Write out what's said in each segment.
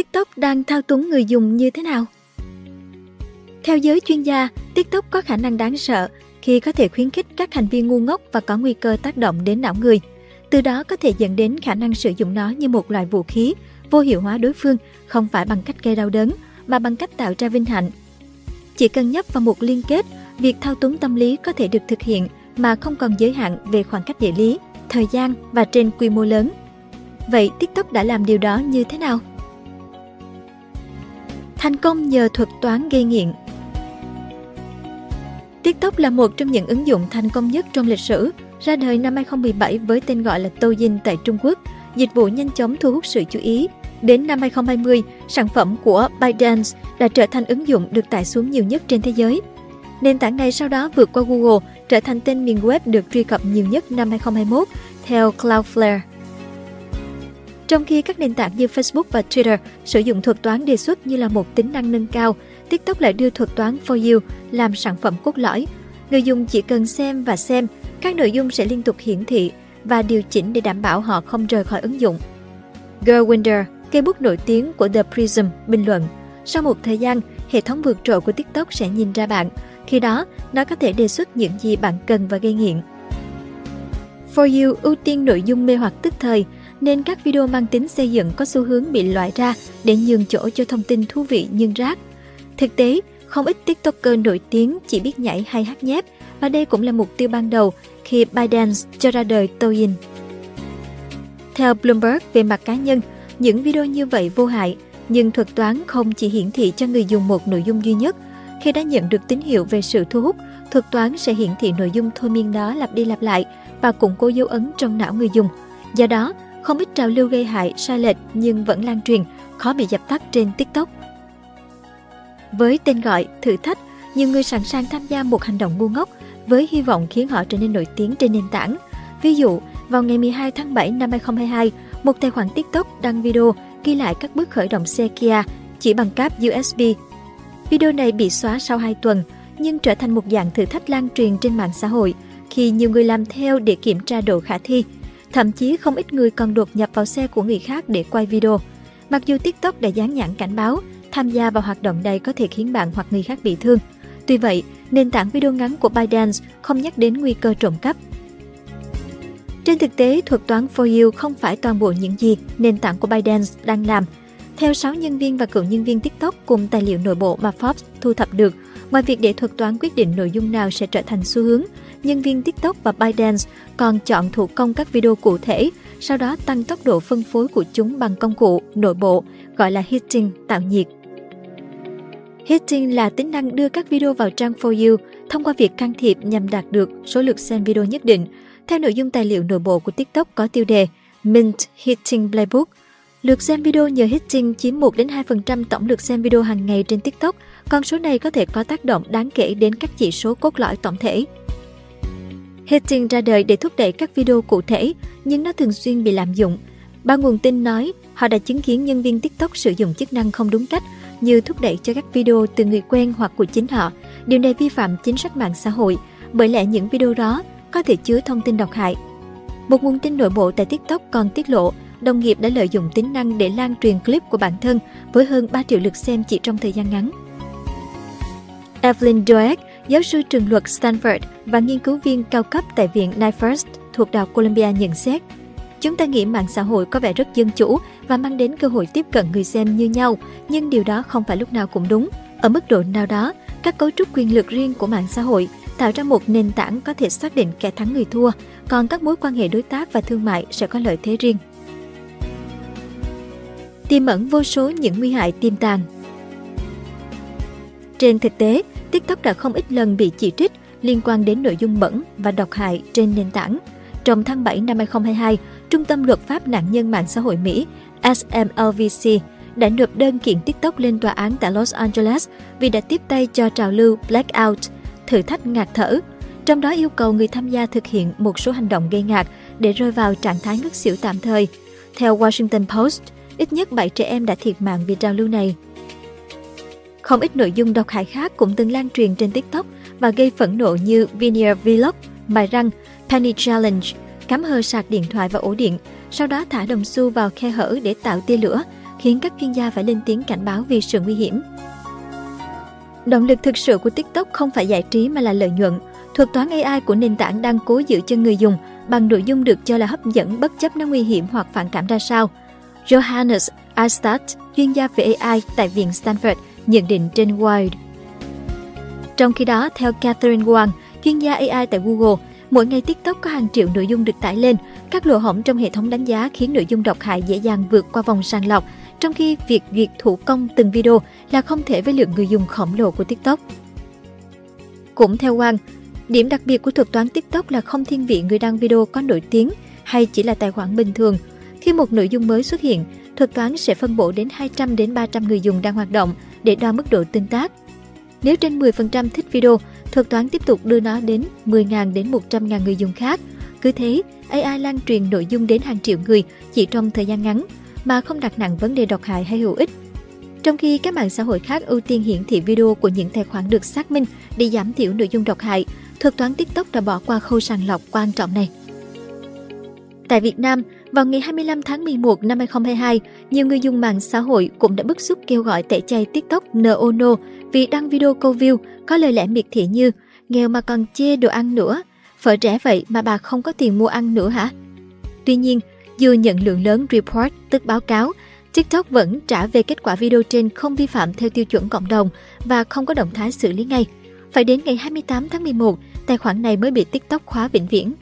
TikTok đang thao túng người dùng như thế nào? Theo giới chuyên gia, TikTok có khả năng đáng sợ khi có thể khuyến khích các hành vi ngu ngốc và có nguy cơ tác động đến não người. Từ đó có thể dẫn đến khả năng sử dụng nó như một loại vũ khí, vô hiệu hóa đối phương không phải bằng cách gây đau đớn, mà bằng cách tạo ra vinh hạnh. Chỉ cần nhấp vào một liên kết, việc thao túng tâm lý có thể được thực hiện mà không còn giới hạn về khoảng cách địa lý, thời gian và trên quy mô lớn. Vậy TikTok đã làm điều đó như thế nào? Thành công nhờ thuật toán gây nghiện TikTok là một trong những ứng dụng thành công nhất trong lịch sử, ra đời năm 2017 với tên gọi là Douyin tại Trung Quốc, dịch vụ nhanh chóng thu hút sự chú ý. Đến năm 2020, sản phẩm của ByteDance đã trở thành ứng dụng được tải xuống nhiều nhất trên thế giới. Nền tảng này sau đó vượt qua Google, trở thành tên miền web được truy cập nhiều nhất năm 2021, theo Cloudflare. Trong khi các nền tảng như Facebook và Twitter sử dụng thuật toán đề xuất như là một tính năng nâng cao, TikTok lại đưa thuật toán For You làm sản phẩm cốt lõi. Người dùng chỉ cần xem và xem, các nội dung sẽ liên tục hiển thị và điều chỉnh để đảm bảo họ không rời khỏi ứng dụng. Gerwinder, cây bút nổi tiếng của The Prism, bình luận, sau một thời gian, hệ thống vượt trội của TikTok sẽ nhìn ra bạn. Khi đó, nó có thể đề xuất những gì bạn cần và gây nghiện. For You ưu tiên nội dung mê hoặc tức thời, nên các video mang tính xây dựng có xu hướng bị loại ra để nhường chỗ cho thông tin thú vị nhưng rác. Thực tế, không ít TikToker nổi tiếng chỉ biết nhảy hay hát nhép và đây cũng là mục tiêu ban đầu khi ByteDance cho ra đời Douyin. Theo Bloomberg về mặt cá nhân, những video như vậy vô hại, nhưng thuật toán không chỉ hiển thị cho người dùng một nội dung duy nhất. Khi đã nhận được tín hiệu về sự thu hút, thuật toán sẽ hiển thị nội dung thôi miên đó lặp đi lặp lại và củng cố dấu ấn trong não người dùng. Do đó, không ít trào lưu gây hại, sai lệch nhưng vẫn lan truyền, khó bị dập tắt trên TikTok. Với tên gọi thử thách, nhiều người sẵn sàng tham gia một hành động ngu ngốc với hy vọng khiến họ trở nên nổi tiếng trên nền tảng. Ví dụ, vào ngày 12 tháng 7 năm 2022, một tài khoản TikTok đăng video ghi lại các bước khởi động xe Kia chỉ bằng cáp USB. Video này bị xóa sau 2 tuần, nhưng trở thành một dạng thử thách lan truyền trên mạng xã hội khi nhiều người làm theo để kiểm tra độ khả thi. Thậm chí không ít người còn đột nhập vào xe của người khác để quay video. Mặc dù TikTok đã dán nhãn cảnh báo, tham gia vào hoạt động này có thể khiến bạn hoặc người khác bị thương. Tuy vậy, nền tảng video ngắn của ByteDance không nhắc đến nguy cơ trộm cắp. Trên thực tế, thuật toán For You không phải toàn bộ những gì nền tảng của ByteDance đang làm. Theo 6 nhân viên và cựu nhân viên TikTok cùng tài liệu nội bộ mà Forbes thu thập được, ngoài việc để thuật toán quyết định nội dung nào sẽ trở thành xu hướng, nhân viên TikTok và ByteDance còn chọn thủ công các video cụ thể, sau đó tăng tốc độ phân phối của chúng bằng công cụ nội bộ gọi là hitting tạo nhiệt. Hitting là tính năng đưa các video vào trang For You thông qua việc can thiệp nhằm đạt được số lượt xem video nhất định. Theo nội dung tài liệu nội bộ của TikTok có tiêu đề Mint Hitting Playbook, lượt xem video nhờ Hitting chiếm 1 đến 2% tổng lượt xem video hàng ngày trên TikTok, con số này có thể có tác động đáng kể đến các chỉ số cốt lõi tổng thể. Hitting ra đời để thúc đẩy các video cụ thể, nhưng nó thường xuyên bị lạm dụng. Ba nguồn tin nói họ đã chứng kiến nhân viên TikTok sử dụng chức năng không đúng cách như thúc đẩy cho các video từ người quen hoặc của chính họ. Điều này vi phạm chính sách mạng xã hội, bởi lẽ những video đó có thể chứa thông tin độc hại. Một nguồn tin nội bộ tại TikTok còn tiết lộ đồng nghiệp đã lợi dụng tính năng để lan truyền clip của bản thân với hơn 3 triệu lượt xem chỉ trong thời gian ngắn. Evelyn Doeg, giáo sư trường luật Stanford và nghiên cứu viên cao cấp tại Viện NIFIRST thuộc Đại học Columbia nhận xét, Chúng ta nghĩ mạng xã hội có vẻ rất dân chủ và mang đến cơ hội tiếp cận người xem như nhau, nhưng điều đó không phải lúc nào cũng đúng. Ở mức độ nào đó, các cấu trúc quyền lực riêng của mạng xã hội tạo ra một nền tảng có thể xác định kẻ thắng người thua, còn các mối quan hệ đối tác và thương mại sẽ có lợi thế riêng. Tiềm ẩn vô số những nguy hại tiềm tàng Trên thực tế, TikTok đã không ít lần bị chỉ trích liên quan đến nội dung bẩn và độc hại trên nền tảng. Trong tháng 7 năm 2022, Trung tâm Luật pháp Nạn nhân mạng xã hội Mỹ SMLVC đã nộp đơn kiện TikTok lên tòa án tại Los Angeles vì đã tiếp tay cho trào lưu Blackout, thử thách ngạt thở, trong đó yêu cầu người tham gia thực hiện một số hành động gây ngạt để rơi vào trạng thái ngất xỉu tạm thời. Theo Washington Post, ít nhất 7 trẻ em đã thiệt mạng vì trào lưu này. Không ít nội dung độc hại khác cũng từng lan truyền trên TikTok và gây phẫn nộ như Veneer Vlog, bài răng, Penny Challenge, cắm hơ sạc điện thoại và ổ điện, sau đó thả đồng xu vào khe hở để tạo tia lửa, khiến các chuyên gia phải lên tiếng cảnh báo vì sự nguy hiểm. Động lực thực sự của TikTok không phải giải trí mà là lợi nhuận. Thuật toán AI của nền tảng đang cố giữ chân người dùng bằng nội dung được cho là hấp dẫn bất chấp nó nguy hiểm hoặc phản cảm ra sao. Johannes Astad, chuyên gia về AI tại Viện Stanford, nhận định trên Wired. Trong khi đó, theo Catherine Wang, chuyên gia AI tại Google, mỗi ngày TikTok có hàng triệu nội dung được tải lên. Các lỗ hổng trong hệ thống đánh giá khiến nội dung độc hại dễ dàng vượt qua vòng sàng lọc, trong khi việc duyệt thủ công từng video là không thể với lượng người dùng khổng lồ của TikTok. Cũng theo Wang, điểm đặc biệt của thuật toán TikTok là không thiên vị người đăng video có nổi tiếng hay chỉ là tài khoản bình thường. Khi một nội dung mới xuất hiện, thuật toán sẽ phân bổ đến 200 đến 300 người dùng đang hoạt động để đo mức độ tương tác. Nếu trên 10% thích video, thuật toán tiếp tục đưa nó đến 10.000 đến 100.000 người dùng khác. Cứ thế, AI lan truyền nội dung đến hàng triệu người chỉ trong thời gian ngắn, mà không đặt nặng vấn đề độc hại hay hữu ích. Trong khi các mạng xã hội khác ưu tiên hiển thị video của những tài khoản được xác minh để giảm thiểu nội dung độc hại, thuật toán TikTok đã bỏ qua khâu sàng lọc quan trọng này. Tại Việt Nam, vào ngày 25 tháng 11 năm 2022, nhiều người dùng mạng xã hội cũng đã bức xúc kêu gọi tẩy chay TikTok NONO vì đăng video câu view có lời lẽ miệt thị như nghèo mà còn chê đồ ăn nữa, phở rẻ vậy mà bà không có tiền mua ăn nữa hả? Tuy nhiên, dù nhận lượng lớn report, tức báo cáo, TikTok vẫn trả về kết quả video trên không vi phạm theo tiêu chuẩn cộng đồng và không có động thái xử lý ngay. Phải đến ngày 28 tháng 11, tài khoản này mới bị TikTok khóa vĩnh viễn.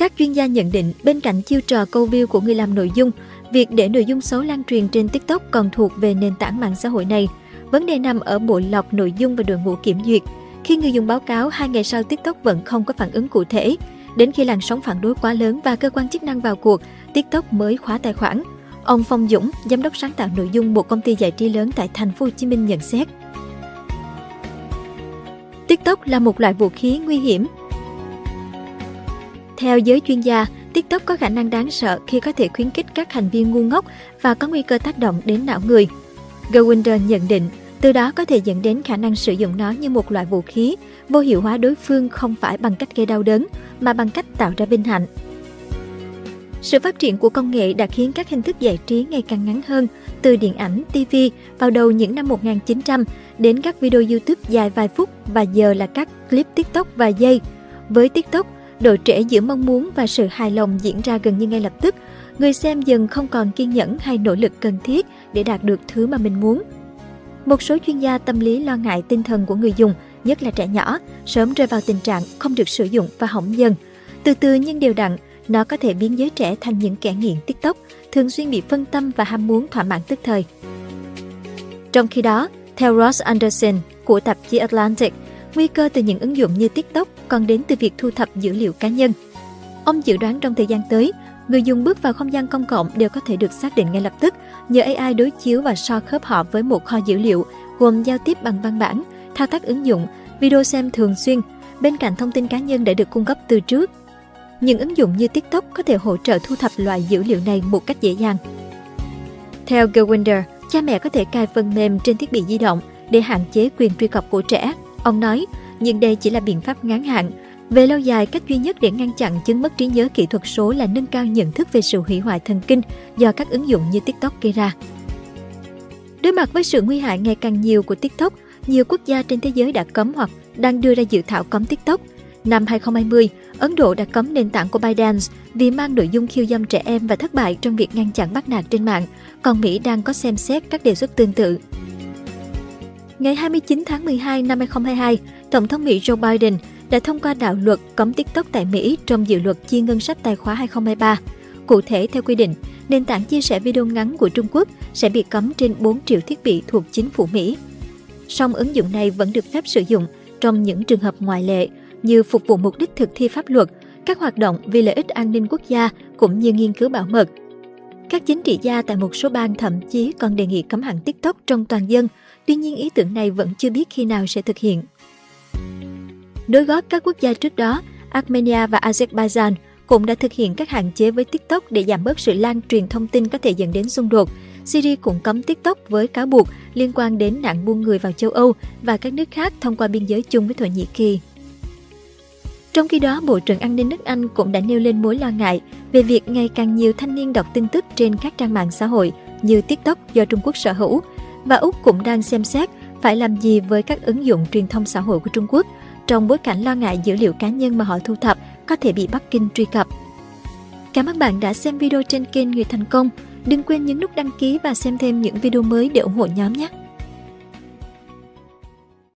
Các chuyên gia nhận định bên cạnh chiêu trò câu view của người làm nội dung, việc để nội dung xấu lan truyền trên TikTok còn thuộc về nền tảng mạng xã hội này. Vấn đề nằm ở bộ lọc nội dung và đội ngũ kiểm duyệt. Khi người dùng báo cáo, hai ngày sau TikTok vẫn không có phản ứng cụ thể. Đến khi làn sóng phản đối quá lớn và cơ quan chức năng vào cuộc, TikTok mới khóa tài khoản. Ông Phong Dũng, giám đốc sáng tạo nội dung một công ty giải trí lớn tại thành phố Hồ Chí Minh nhận xét. TikTok là một loại vũ khí nguy hiểm. Theo giới chuyên gia, TikTok có khả năng đáng sợ khi có thể khuyến khích các hành vi ngu ngốc và có nguy cơ tác động đến não người. Gowinder nhận định, từ đó có thể dẫn đến khả năng sử dụng nó như một loại vũ khí, vô hiệu hóa đối phương không phải bằng cách gây đau đớn, mà bằng cách tạo ra vinh hạnh. Sự phát triển của công nghệ đã khiến các hình thức giải trí ngày càng ngắn hơn, từ điện ảnh, TV vào đầu những năm 1900 đến các video YouTube dài vài phút và giờ là các clip TikTok vài giây. Với TikTok, độ trễ giữa mong muốn và sự hài lòng diễn ra gần như ngay lập tức. Người xem dần không còn kiên nhẫn hay nỗ lực cần thiết để đạt được thứ mà mình muốn. Một số chuyên gia tâm lý lo ngại tinh thần của người dùng, nhất là trẻ nhỏ, sớm rơi vào tình trạng không được sử dụng và hỏng dần. Từ từ nhưng đều đặn, nó có thể biến giới trẻ thành những kẻ nghiện TikTok, thường xuyên bị phân tâm và ham muốn thỏa mãn tức thời. Trong khi đó, theo Ross Anderson của tạp chí Atlantic, nguy cơ từ những ứng dụng như TikTok còn đến từ việc thu thập dữ liệu cá nhân. Ông dự đoán trong thời gian tới, người dùng bước vào không gian công cộng đều có thể được xác định ngay lập tức nhờ AI đối chiếu và so khớp họ với một kho dữ liệu gồm giao tiếp bằng văn bản, thao tác ứng dụng, video xem thường xuyên, bên cạnh thông tin cá nhân đã được cung cấp từ trước những ứng dụng như TikTok có thể hỗ trợ thu thập loại dữ liệu này một cách dễ dàng. Theo Gowinder, cha mẹ có thể cài phần mềm trên thiết bị di động để hạn chế quyền truy cập của trẻ. Ông nói, nhưng đây chỉ là biện pháp ngắn hạn. Về lâu dài, cách duy nhất để ngăn chặn chứng mất trí nhớ kỹ thuật số là nâng cao nhận thức về sự hủy hoại thần kinh do các ứng dụng như TikTok gây ra. Đối mặt với sự nguy hại ngày càng nhiều của TikTok, nhiều quốc gia trên thế giới đã cấm hoặc đang đưa ra dự thảo cấm TikTok. Năm 2020, Ấn Độ đã cấm nền tảng của ByteDance vì mang nội dung khiêu dâm trẻ em và thất bại trong việc ngăn chặn bắt nạt trên mạng, còn Mỹ đang có xem xét các đề xuất tương tự. Ngày 29 tháng 12 năm 2022, Tổng thống Mỹ Joe Biden đã thông qua đạo luật cấm TikTok tại Mỹ trong dự luật chi ngân sách tài khoá 2023. Cụ thể, theo quy định, nền tảng chia sẻ video ngắn của Trung Quốc sẽ bị cấm trên 4 triệu thiết bị thuộc chính phủ Mỹ. Song ứng dụng này vẫn được phép sử dụng trong những trường hợp ngoại lệ như phục vụ mục đích thực thi pháp luật, các hoạt động vì lợi ích an ninh quốc gia cũng như nghiên cứu bảo mật. Các chính trị gia tại một số bang thậm chí còn đề nghị cấm hẳn TikTok trong toàn dân, tuy nhiên ý tưởng này vẫn chưa biết khi nào sẽ thực hiện. Đối góp các quốc gia trước đó, Armenia và Azerbaijan cũng đã thực hiện các hạn chế với TikTok để giảm bớt sự lan truyền thông tin có thể dẫn đến xung đột. Syria cũng cấm TikTok với cáo buộc liên quan đến nạn buôn người vào châu Âu và các nước khác thông qua biên giới chung với Thổ Nhĩ Kỳ. Trong khi đó, Bộ trưởng An ninh nước Anh cũng đã nêu lên mối lo ngại về việc ngày càng nhiều thanh niên đọc tin tức trên các trang mạng xã hội như TikTok do Trung Quốc sở hữu, và Úc cũng đang xem xét phải làm gì với các ứng dụng truyền thông xã hội của Trung Quốc trong bối cảnh lo ngại dữ liệu cá nhân mà họ thu thập có thể bị Bắc Kinh truy cập. Cảm ơn bạn đã xem video trên kênh Người Thành Công. Đừng quên nhấn nút đăng ký và xem thêm những video mới để ủng hộ nhóm nhé!